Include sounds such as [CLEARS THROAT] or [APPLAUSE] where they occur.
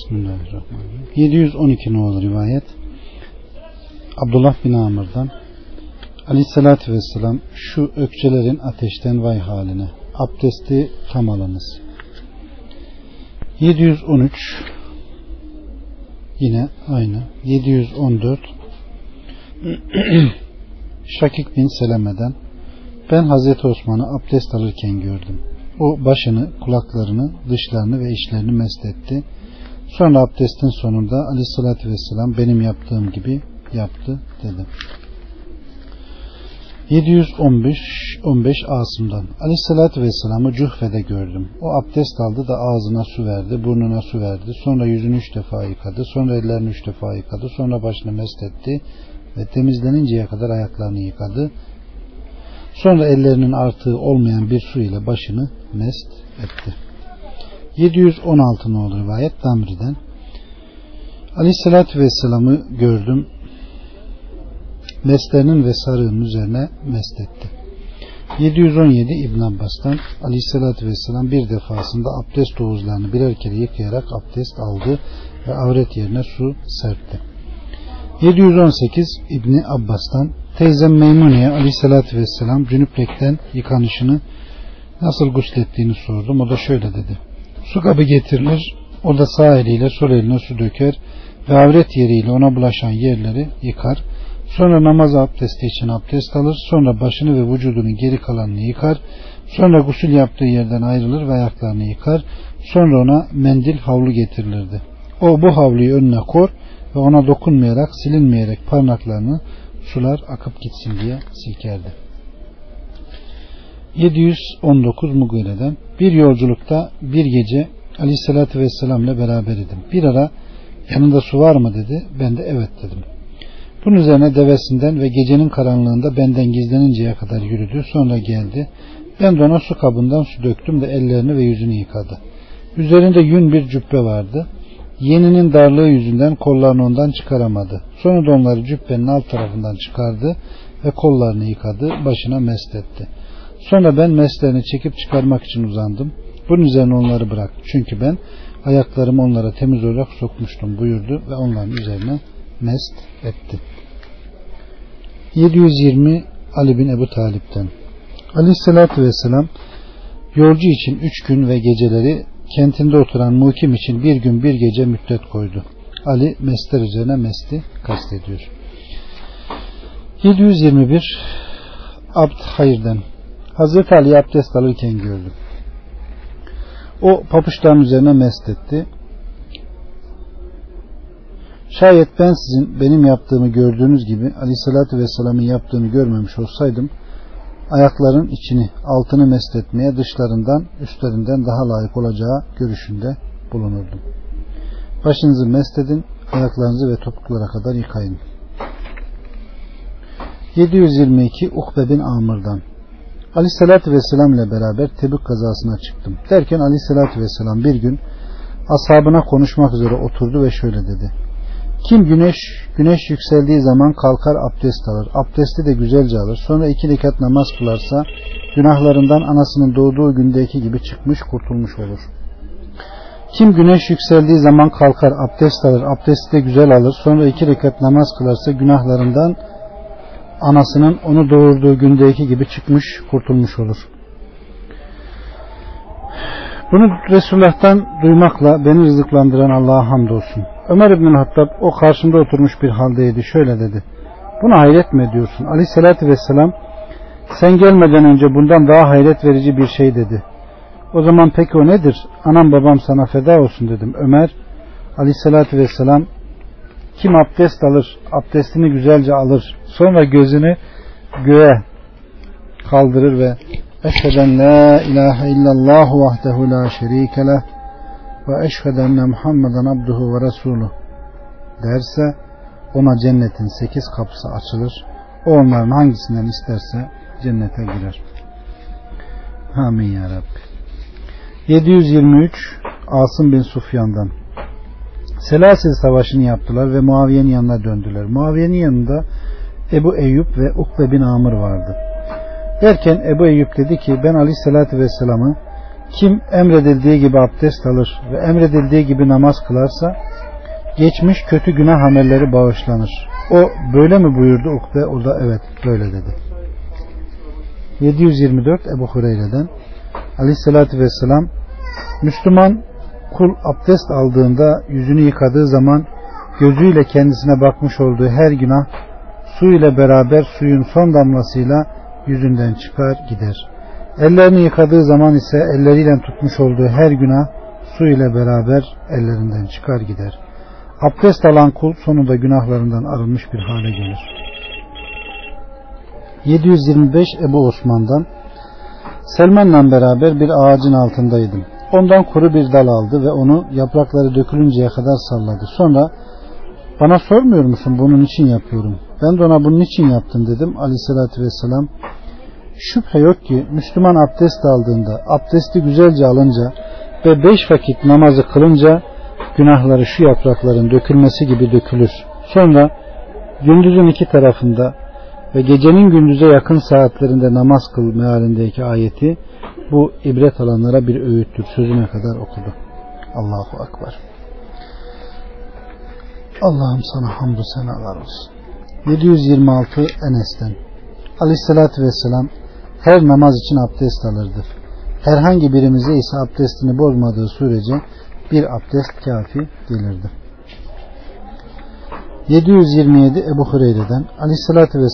Bismillahirrahmanirrahim. 712 nolu rivayet. Abdullah bin Amr'dan Aleyhissalatü Vesselam şu ökçelerin ateşten vay haline abdesti tam alınız. 713 yine aynı 714 [CLEARS THROAT] Şakik bin Seleme'den ben Hazreti Osman'ı abdest alırken gördüm. O başını, kulaklarını, dışlarını ve içlerini mest etti. Sonra abdestin sonunda aleyhissalatü vesselam benim yaptığım gibi yaptı dedi. 715 15 Asım'dan Aleyhisselatü Vesselam'ı Cuhfe'de gördüm. O abdest aldı da ağzına su verdi, burnuna su verdi. Sonra yüzünü üç defa yıkadı. Sonra ellerini üç defa yıkadı. Sonra başını mest etti ve temizleninceye kadar ayaklarını yıkadı. Sonra ellerinin artığı olmayan bir su ile başını mest etti. 716 olur rivayet Damri'den. Aleyhissalatü Vesselam'ı gördüm. Meslerinin ve sarığının üzerine mest etti. 717 İbn Abbas'tan Aleyhisselatü Vesselam bir defasında abdest oğuzlarını birer kere yıkayarak abdest aldı ve avret yerine su serpti. 718 İbni Abbas'tan teyzem Meymune'ye aleyhissalatü vesselam cünüplekten yıkanışını nasıl guslettiğini sordum. O da şöyle dedi. Su kabı getirilir. O da sağ eliyle sol eline su döker ve avret yeriyle ona bulaşan yerleri yıkar. Sonra namaz abdesti için abdest alır. Sonra başını ve vücudunun geri kalanını yıkar. Sonra gusül yaptığı yerden ayrılır ve ayaklarını yıkar. Sonra ona mendil havlu getirilirdi. O bu havluyu önüne kor ve ona dokunmayarak silinmeyerek parmaklarını sular akıp gitsin diye silkerdi. 719 Mugire'den bir yolculukta bir gece Aleyhisselatü Vesselam ile beraber idim. Bir ara yanında su var mı dedi. Ben de evet dedim. Bunun üzerine devesinden ve gecenin karanlığında benden gizleninceye kadar yürüdü. Sonra geldi. Ben de ona su kabından su döktüm de ellerini ve yüzünü yıkadı. Üzerinde yün bir cübbe vardı. Yeninin darlığı yüzünden kollarını ondan çıkaramadı. Sonra da onları cübbenin alt tarafından çıkardı ve kollarını yıkadı, başına mest etti. Sonra ben meslerini çekip çıkarmak için uzandım. Bunun üzerine onları bırak. Çünkü ben ayaklarımı onlara temiz olarak sokmuştum buyurdu ve onların üzerine mest etti. 720 Ali bin Ebu Talip'ten Aleyhisselatü Vesselam yolcu için üç gün ve geceleri kentinde oturan mukim için bir gün bir gece müddet koydu. Ali mesler üzerine mesti kastediyor. 721 Abd Hayır'dan Hazreti Ali abdest alırken gördüm. O papuçların üzerine mest etti. Şayet ben sizin benim yaptığımı gördüğünüz gibi Aleyhisselatü Vesselam'ın yaptığını görmemiş olsaydım ayakların içini altını mest etmeye dışlarından üstlerinden daha layık olacağı görüşünde bulunurdum. Başınızı mest edin, ayaklarınızı ve topuklara kadar yıkayın. 722 Ukbe bin Amr'dan Aleyhisselatü Vesselam ile beraber Tebük kazasına çıktım. Derken Aleyhisselatü Vesselam bir gün ashabına konuşmak üzere oturdu ve şöyle dedi. Kim güneş güneş yükseldiği zaman kalkar abdest alır. Abdesti de güzelce alır. Sonra iki rekat namaz kılarsa günahlarından anasının doğduğu gündeki gibi çıkmış kurtulmuş olur. Kim güneş yükseldiği zaman kalkar abdest alır. Abdesti de güzel alır. Sonra iki rekat namaz kılarsa günahlarından anasının onu doğurduğu gündeki gibi çıkmış kurtulmuş olur. Bunu Resulullah'tan duymakla beni rızıklandıran Allah'a hamdolsun. Ömer İbn Hattab o karşımda oturmuş bir haldeydi. Şöyle dedi. Buna hayret mi ediyorsun? Aleyhissalatü vesselam sen gelmeden önce bundan daha hayret verici bir şey dedi. O zaman peki o nedir? Anam babam sana feda olsun dedim. Ömer aleyhissalatü vesselam kim abdest alır, abdestini güzelce alır, sonra gözünü göğe kaldırır ve Eşheden la ilahe illallah vahdehu la şerike leh ve eşhedü enne Muhammeden abduhu ve resuluh derse ona cennetin sekiz kapısı açılır. O onların hangisinden isterse cennete girer. Amin ya Rabbi. 723 Asım bin Sufyan'dan Selasil Savaşı'nı yaptılar ve Muaviye'nin yanına döndüler. Muaviye'nin yanında Ebu Eyyub ve Ukbe bin Amr vardı. Derken Ebu Eyyub dedi ki ben Aleyhisselatü Vesselam'ı Kim emredildiği gibi abdest alır ve emredildiği gibi namaz kılarsa geçmiş kötü günah amelleri bağışlanır. O böyle mi buyurdu Ukbe? O da evet böyle dedi. 724 Ebu Hureyre'den Aleyhisselatü Vesselam Müslüman kul abdest aldığında yüzünü yıkadığı zaman gözüyle kendisine bakmış olduğu her günah su ile beraber suyun son damlasıyla yüzünden çıkar gider. Ellerini yıkadığı zaman ise elleriyle tutmuş olduğu her günah su ile beraber ellerinden çıkar gider. Abdest alan kul sonunda günahlarından arınmış bir hale gelir. 725 Ebu Osman'dan Selman'la beraber bir ağacın altındaydım. Ondan kuru bir dal aldı ve onu yaprakları dökülünceye kadar salladı. Sonra bana sormuyor musun bunun için yapıyorum. Ben de ona bunun için yaptım dedim. Aleyhissalatü vesselam şüphe yok ki Müslüman abdest aldığında abdesti güzelce alınca ve beş vakit namazı kılınca günahları şu yaprakların dökülmesi gibi dökülür. Sonra gündüzün iki tarafında ve gecenin gündüze yakın saatlerinde namaz kıl mealindeki ayeti bu ibret alanlara bir öğüttür. Sözüne kadar okudu. Allahu Akbar. Allah'ım sana hamdü senalar olsun. 726 Enes'ten Aleyhisselatü Vesselam her namaz için abdest alırdı. Herhangi birimize ise abdestini bozmadığı sürece bir abdest kafi gelirdi. 727 Ebu Hureyre'den Aleyhisselatü Vesselam